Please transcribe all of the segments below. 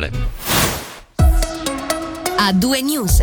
problème. A due news.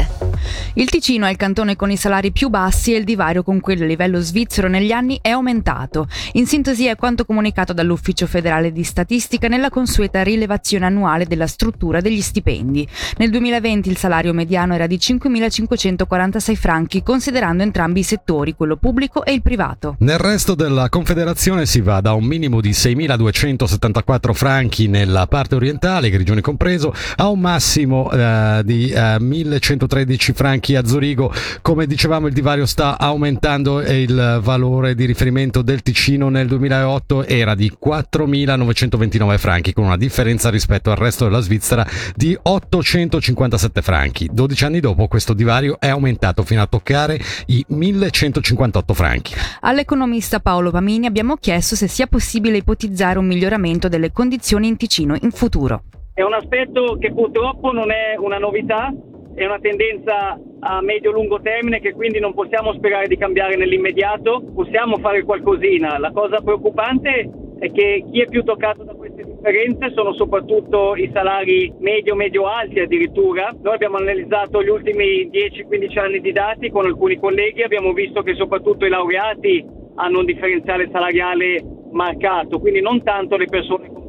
Il Ticino è il cantone con i salari più bassi e il divario con quello a livello svizzero negli anni è aumentato. In sintesi è quanto comunicato dall'Ufficio federale di statistica nella consueta rilevazione annuale della struttura degli stipendi. Nel 2020 il salario mediano era di 5.546 franchi, considerando entrambi i settori, quello pubblico e il privato. Nel resto della Confederazione si va da un minimo di 6.274 franchi nella parte orientale, Grigione compreso, a un massimo eh, di eh, 1.113 franchi a Zurigo. Come dicevamo il divario sta aumentando e il valore di riferimento del Ticino nel 2008 era di 4.929 franchi con una differenza rispetto al resto della Svizzera di 857 franchi. 12 anni dopo questo divario è aumentato fino a toccare i 1.158 franchi. All'economista Paolo Pamini abbiamo chiesto se sia possibile ipotizzare un miglioramento delle condizioni in Ticino in futuro. È un aspetto che purtroppo non è una novità, è una tendenza a medio-lungo termine che quindi non possiamo sperare di cambiare nell'immediato, possiamo fare qualcosina. La cosa preoccupante è che chi è più toccato da queste differenze sono soprattutto i salari medio-medio alti addirittura. Noi abbiamo analizzato gli ultimi 10-15 anni di dati con alcuni colleghi, abbiamo visto che soprattutto i laureati hanno un differenziale salariale marcato, quindi non tanto le persone con.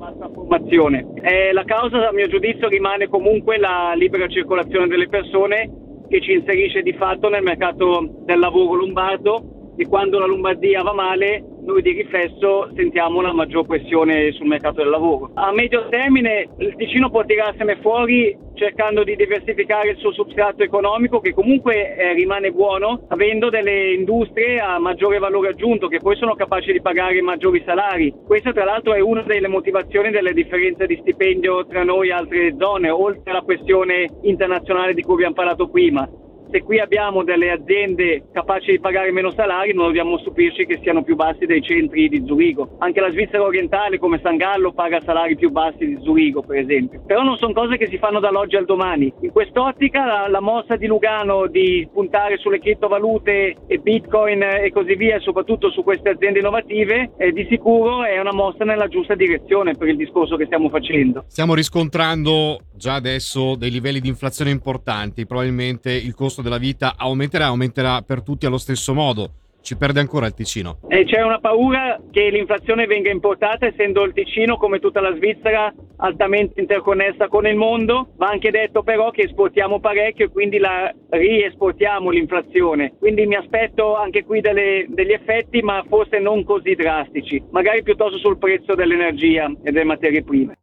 Eh, la causa, a mio giudizio, rimane comunque la libera circolazione delle persone che ci inserisce di fatto nel mercato del lavoro lombardo e quando la Lombardia va male noi di riflesso sentiamo una maggior pressione sul mercato del lavoro. A medio termine il Ticino può tirarsene fuori cercando di diversificare il suo substrato economico che comunque eh, rimane buono, avendo delle industrie a maggiore valore aggiunto che poi sono capaci di pagare maggiori salari. Questa tra l'altro è una delle motivazioni delle differenze di stipendio tra noi e altre zone, oltre alla questione internazionale di cui abbiamo parlato prima se qui abbiamo delle aziende capaci di pagare meno salari non dobbiamo stupirci che siano più bassi dei centri di Zurigo. Anche la Svizzera orientale come San Gallo paga salari più bassi di Zurigo per esempio. Però non sono cose che si fanno dall'oggi al domani. In quest'ottica la, la mossa di Lugano di puntare sulle criptovalute e bitcoin e così via, soprattutto su queste aziende innovative, eh, di sicuro è una mossa nella giusta direzione per il discorso che stiamo facendo. Stiamo riscontrando già adesso dei livelli di inflazione importanti, probabilmente il costo della vita aumenterà, aumenterà per tutti allo stesso modo. Ci perde ancora il Ticino. E c'è una paura che l'inflazione venga importata, essendo il Ticino, come tutta la Svizzera, altamente interconnessa con il mondo. Va anche detto però che esportiamo parecchio e quindi la riesportiamo l'inflazione. Quindi mi aspetto anche qui delle, degli effetti, ma forse non così drastici, magari piuttosto sul prezzo dell'energia e delle materie prime.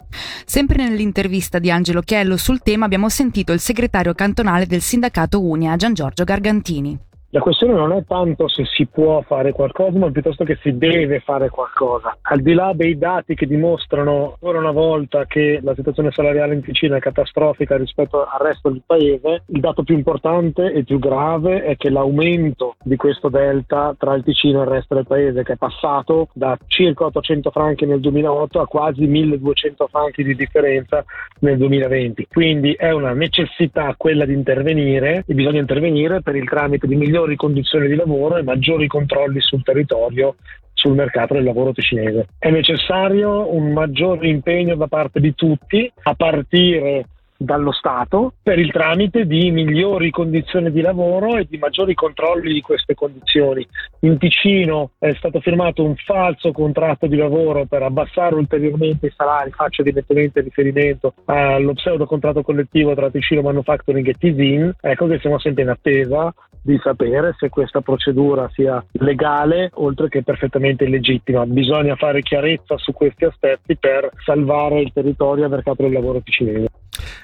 Sempre nell'intervista di Angelo Chiello sul tema abbiamo sentito il segretario cantonale del sindacato Unia, Gian Giorgio Gargantini. La questione non è tanto se si può fare qualcosa, ma piuttosto che si deve fare qualcosa. Al di là dei dati che dimostrano ancora una volta che la situazione salariale in Ticino è catastrofica rispetto al resto del paese, il dato più importante e più grave è che l'aumento di questo delta tra il Ticino e il resto del paese, che è passato da circa 800 franchi nel 2008 a quasi 1200 franchi di differenza nel 2020. Quindi è una necessità quella di intervenire e bisogna intervenire per il tramite di migliori migliori condizioni di lavoro e maggiori controlli sul territorio sul mercato del lavoro ticinese. È necessario un maggiore impegno da parte di tutti, a partire dallo Stato per il tramite di migliori condizioni di lavoro e di maggiori controlli di queste condizioni. In Ticino è stato firmato un falso contratto di lavoro per abbassare ulteriormente i salari, faccio direttamente riferimento allo pseudo contratto collettivo tra Ticino Manufacturing e Tisin. Ecco che siamo sempre in attesa di sapere se questa procedura sia legale oltre che perfettamente legittima. Bisogna fare chiarezza su questi aspetti per salvare il territorio e il mercato del lavoro ticinese.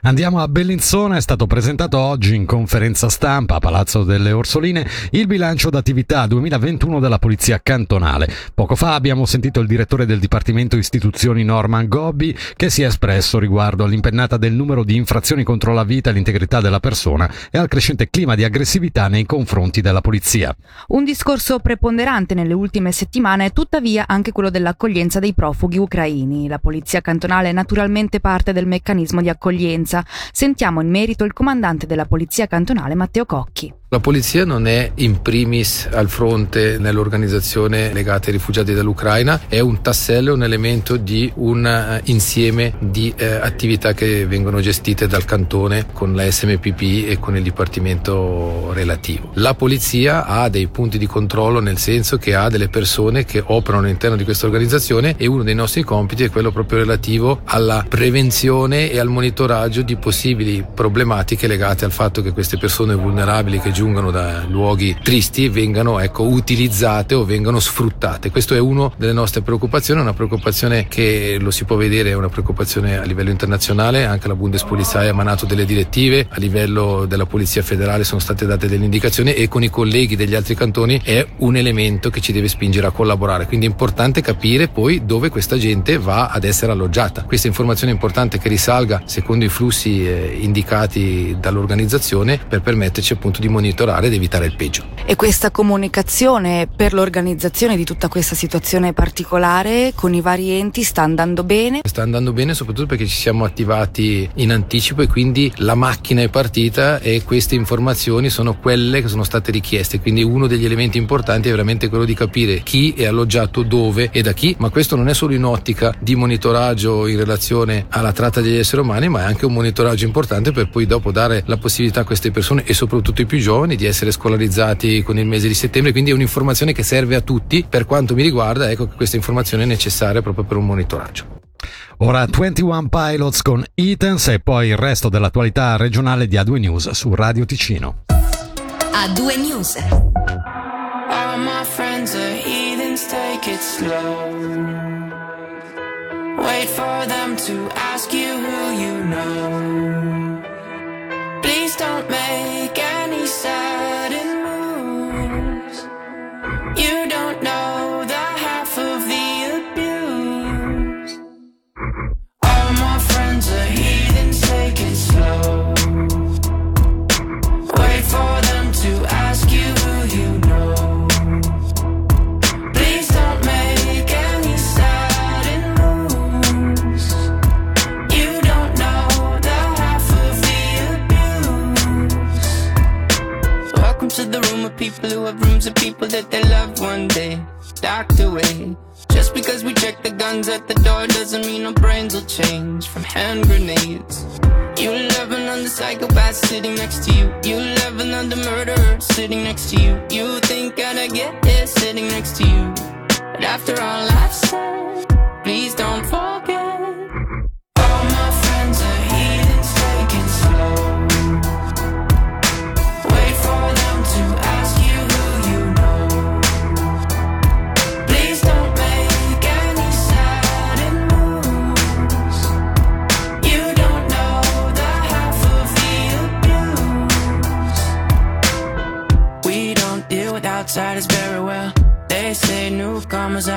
Andiamo a Bellinzona, è stato presentato oggi in conferenza stampa a Palazzo delle Orsoline il bilancio d'attività 2021 della Polizia Cantonale. Poco fa abbiamo sentito il direttore del Dipartimento Istituzioni Norman Gobbi che si è espresso riguardo all'impennata del numero di infrazioni contro la vita e l'integrità della persona e al crescente clima di aggressività nei confronti della polizia. Un discorso preponderante nelle ultime settimane è tuttavia anche quello dell'accoglienza dei profughi ucraini. La Polizia Cantonale è naturalmente parte del meccanismo di accoglienza accoglienza. Sentiamo in merito il comandante della Polizia Cantonale Matteo Cocchi. La polizia non è in primis al fronte nell'organizzazione legata ai rifugiati dall'Ucraina, è un tassello, un elemento di un eh, insieme di eh, attività che vengono gestite dal cantone con la SMPP e con il dipartimento relativo. La polizia ha dei punti di controllo nel senso che ha delle persone che operano all'interno di questa organizzazione e uno dei nostri compiti è quello proprio relativo alla prevenzione e al monitoraggio di possibili problematiche legate al fatto che queste persone vulnerabili che giungono da luoghi tristi vengano ecco, utilizzate o vengano sfruttate. Questo è una delle nostre preoccupazioni, una preoccupazione che lo si può vedere è una preoccupazione a livello internazionale, anche la Bundespolizei ha emanato delle direttive, a livello della Polizia Federale sono state date delle indicazioni e con i colleghi degli altri cantoni è un elemento che ci deve spingere a collaborare. Quindi è importante capire poi dove questa gente va ad essere alloggiata. Questa informazione è importante che risalga secondo i flussi eh, indicati dall'organizzazione per permetterci appunto di monitorare ed evitare il peggio. E questa comunicazione per l'organizzazione di tutta questa situazione particolare con i vari enti sta andando bene? Sta andando bene soprattutto perché ci siamo attivati in anticipo e quindi la macchina è partita e queste informazioni sono quelle che sono state richieste. Quindi uno degli elementi importanti è veramente quello di capire chi è alloggiato dove e da chi, ma questo non è solo in ottica di monitoraggio in relazione alla tratta degli esseri umani, ma è anche un monitoraggio importante per poi dopo dare la possibilità a queste persone e soprattutto i più giovani di essere scolarizzati con il mese di settembre. Quindi è un'informazione che serve a tutti. Per quanto mi riguarda, ecco che questa informazione è necessaria proprio per un monitoraggio. Ora 21 Pilots con Eatons e poi il resto dell'attualità regionale di A2 News su Radio Ticino. A2 News. All my friends are heathens, take it slow. Wait for them to ask you who you know. Please don't make docked away. Just because we check the guns at the door doesn't mean our brains will change from hand grenades. You love another psychopath sitting next to you. You love another murderer sitting next to you. You think I'd get here sitting next to you. But after all I've said, please don't forget.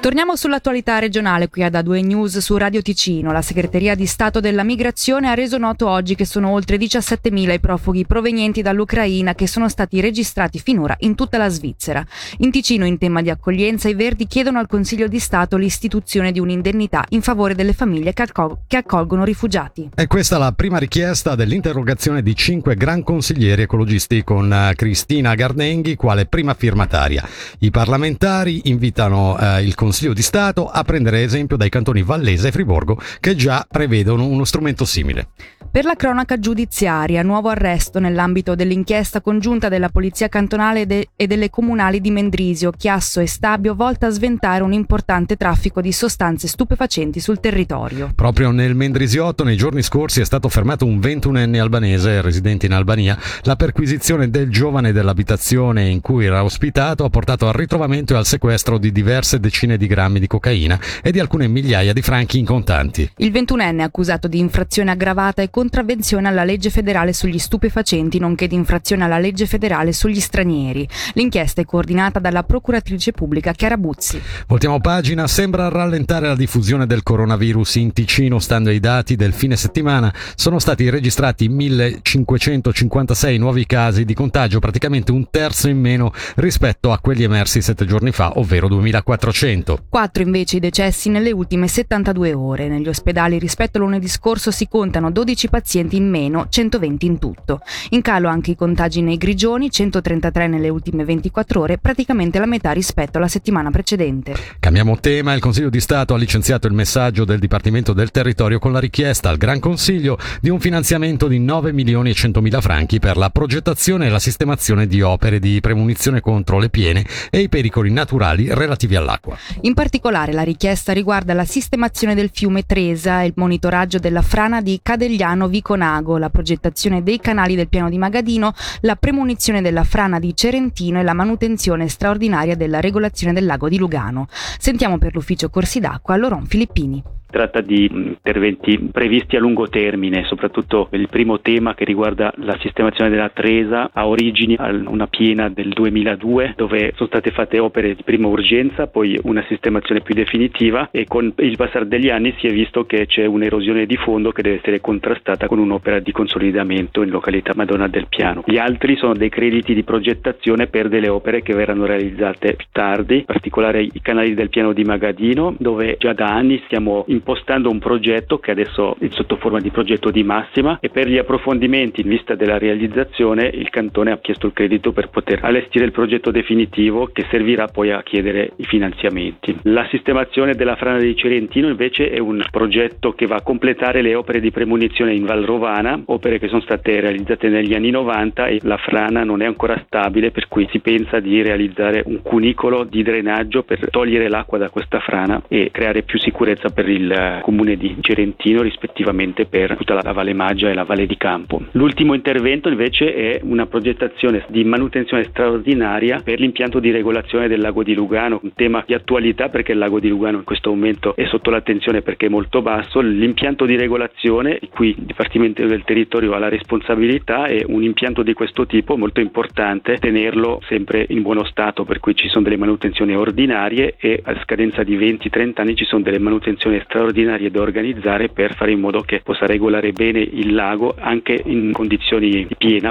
Torniamo sull'attualità regionale qui ad A2 News su Radio Ticino. La Segreteria di Stato della Migrazione ha reso noto oggi che sono oltre 17.000 i profughi provenienti dall'Ucraina che sono stati registrati finora in tutta la Svizzera. In Ticino, in tema di accoglienza, i Verdi chiedono al Consiglio di Stato l'istituzione di un'indennità in favore delle famiglie che, accol- che accolgono rifugiati. E questa è la prima richiesta dell'interrogazione di cinque gran consiglieri ecologisti con eh, Cristina Gardenghi quale prima firmataria. I parlamentari invitano eh, il Consiglio di Stato a prendere esempio dai cantoni Vallese e Friborgo che già prevedono uno strumento simile. Per la cronaca giudiziaria, nuovo arresto nell'ambito dell'inchiesta congiunta della Polizia Cantonale de- e delle comunali di Mendrisio, Chiasso e Stabio volta a sventare un importante traffico di sostanze stupefacenti sul territorio. Proprio nel Mendrisiotto nei giorni scorsi è stato fermato un 21enne albanese residente in Albania. La perquisizione del giovane dell'abitazione in cui era ospitato ha portato al ritrovamento e al sequestro di diverse decine di grammi di cocaina e di alcune migliaia di franchi in contanti. Il 21enne accusato di infrazione aggravata e contravvenzione alla legge federale sugli stupefacenti nonché di infrazione alla legge federale sugli stranieri. L'inchiesta è coordinata dalla procuratrice pubblica Chiara Buzzi. Voltiamo pagina, sembra rallentare la diffusione del coronavirus in Ticino, stando ai dati del fine settimana sono stati registrati 1556 nuovi casi di contagio, praticamente un terzo in meno rispetto a quelli emersi sette giorni fa, ovvero 2400. 4 invece i decessi nelle ultime 72 ore. Negli ospedali rispetto a lunedì scorso si contano 12 pazienti in meno, 120 in tutto. In calo anche i contagi nei grigioni, 133 nelle ultime 24 ore, praticamente la metà rispetto alla settimana precedente. Cambiamo tema, il Consiglio di Stato ha licenziato il messaggio del Dipartimento del Territorio con la richiesta al Gran Consiglio di un finanziamento di 9 milioni e 100 mila franchi per la progettazione e la sistemazione di opere di premunizione contro le piene e i pericoli naturali relativi all'acqua. In particolare la richiesta riguarda la sistemazione del fiume Tresa, il monitoraggio della frana di Cadegliano Viconago, la progettazione dei canali del piano di Magadino, la premunizione della frana di Cerentino e la manutenzione straordinaria della regolazione del lago di Lugano. Sentiamo per l'ufficio corsi d'acqua Loron Filippini. Tratta di interventi previsti a lungo termine, soprattutto il primo tema che riguarda la sistemazione della Tresa ha origini a una piena del 2002 dove sono state fatte opere di prima urgenza, poi una sistemazione più definitiva e con il passare degli anni si è visto che c'è un'erosione di fondo che deve essere contrastata con un'opera di consolidamento in località Madonna del Piano. Gli altri sono dei crediti di progettazione per delle opere che verranno realizzate più tardi, in particolare i canali del piano di Magadino dove già da anni stiamo impostando un progetto che adesso è sotto forma di progetto di massima e per gli approfondimenti in vista della realizzazione il cantone ha chiesto il credito per poter allestire il progetto definitivo che servirà poi a chiedere i finanziamenti. La sistemazione della frana di Cerentino invece è un progetto che va a completare le opere di premunizione in Val Rovana, opere che sono state realizzate negli anni 90 e la frana non è ancora stabile per cui si pensa di realizzare un cunicolo di drenaggio per togliere l'acqua da questa frana e creare più sicurezza per il eh, comune di Cerentino rispettivamente per tutta la Valle Maggia e la Valle di Campo. L'ultimo intervento invece è una progettazione di manutenzione straordinaria per l'impianto di regolazione del lago di Lugano, un tema di attualità perché il lago di Lugano in questo momento è sotto l'attenzione perché è molto basso. L'impianto di regolazione di cui il Dipartimento del Territorio ha la responsabilità è un impianto di questo tipo molto importante tenerlo sempre in buono stato per cui ci sono delle manutenzioni ordinarie e a scadenza di 20-30 anni ci sono delle manutenzioni straordinarie da organizzare per fare in modo che possa regolare bene il lago anche in condizioni di piena.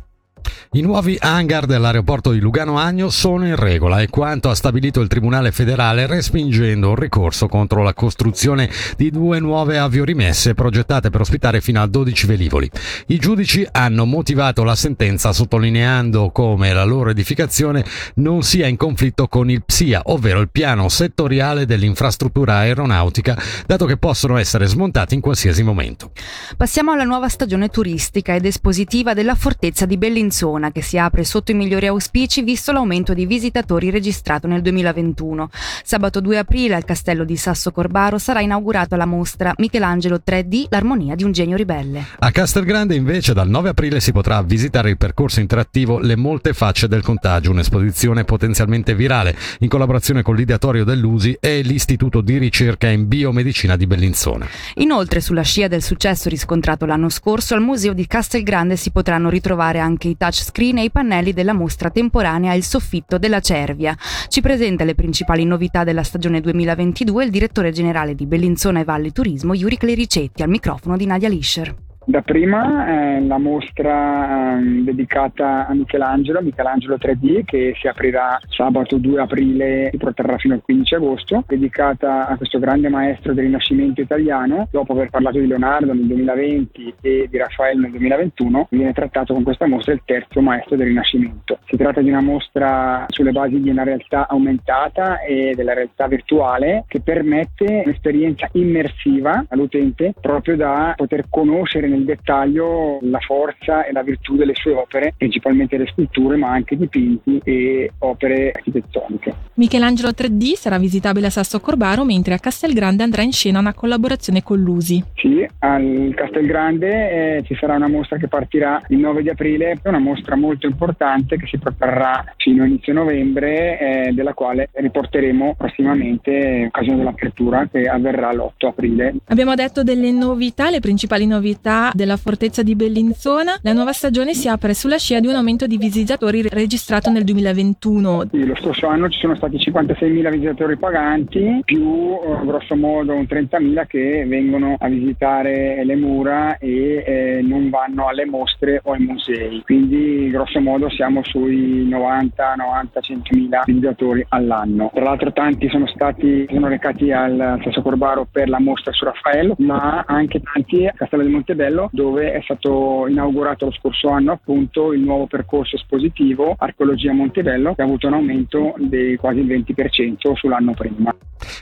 I nuovi hangar dell'aeroporto di Lugano Agno sono in regola e quanto ha stabilito il Tribunale federale respingendo un ricorso contro la costruzione di due nuove aviorimesse progettate per ospitare fino a 12 velivoli. I giudici hanno motivato la sentenza sottolineando come la loro edificazione non sia in conflitto con il PSIA, ovvero il piano settoriale dell'infrastruttura aeronautica, dato che possono essere smontati in qualsiasi momento. Passiamo alla nuova stagione turistica ed espositiva della fortezza di Bellinzona che si apre sotto i migliori auspici visto l'aumento di visitatori registrato nel 2021. Sabato 2 aprile al castello di Sasso Corbaro sarà inaugurata la mostra Michelangelo 3D, l'armonia di un genio ribelle. A Castelgrande invece dal 9 aprile si potrà visitare il percorso interattivo Le molte facce del contagio, un'esposizione potenzialmente virale in collaborazione con l'Ideatorio dell'Usi e l'Istituto di ricerca in biomedicina di Bellinzona. Inoltre, sulla scia del successo riscontrato l'anno scorso, al Museo di Castelgrande si potranno ritrovare anche i touchscreen e i pannelli della mostra temporanea Il soffitto della Cervia. Ci presenta le principali novità della stagione 2022 il direttore generale di Bellinzona e Valle Turismo, Yuri Clericetti, al microfono di Nadia Lischer. Da prima eh, la mostra eh, dedicata a Michelangelo, Michelangelo 3D, che si aprirà sabato 2 aprile e protrarrà fino al 15 agosto, dedicata a questo grande maestro del Rinascimento italiano. Dopo aver parlato di Leonardo nel 2020 e di Raffaele nel 2021, viene trattato con questa mostra il terzo maestro del Rinascimento. Si tratta di una mostra sulle basi di una realtà aumentata e della realtà virtuale che permette un'esperienza immersiva all'utente proprio da poter conoscere nel dettaglio la forza e la virtù delle sue opere, principalmente le sculture, ma anche dipinti e opere architettoniche. Michelangelo 3D sarà visitabile a Sasso Corbaro, mentre a Castelgrande andrà in scena una collaborazione con l'USI. Sì, al Castelgrande eh, ci sarà una mostra che partirà il 9 di aprile, è una mostra molto importante che si protrarrà fino a inizio novembre, eh, della quale riporteremo prossimamente in occasione dell'apertura che avverrà l'8 aprile. Abbiamo detto delle novità, le principali novità della fortezza di Bellinzona. La nuova stagione si apre sulla scia di un aumento di visitatori registrato nel 2021. Sì, Lo scorso anno ci sono stati 56.000 visitatori paganti più eh, grosso modo un 30.000 che vengono a visitare le mura e eh, non vanno alle mostre o ai musei. Quindi grosso modo siamo sui 90, 90, 100.000 visitatori all'anno. Tra l'altro tanti sono stati sono recati al Sasso Corbaro per la mostra su Raffaello, ma anche tanti a Castello di Montebello dove è stato inaugurato lo scorso anno appunto il nuovo percorso espositivo Archeologia Montebello che ha avuto un aumento di quasi il 20% sull'anno prima.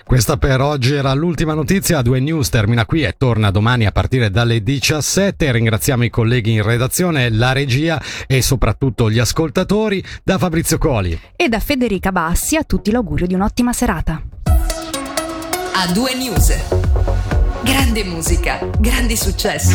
Questa per oggi era l'ultima notizia. A2 News termina qui e torna domani a partire dalle 17. Ringraziamo i colleghi in redazione, la regia e soprattutto gli ascoltatori. Da Fabrizio Coli. E da Federica Bassi a tutti l'augurio di un'ottima serata. A due news. Grande musica, grandi successi.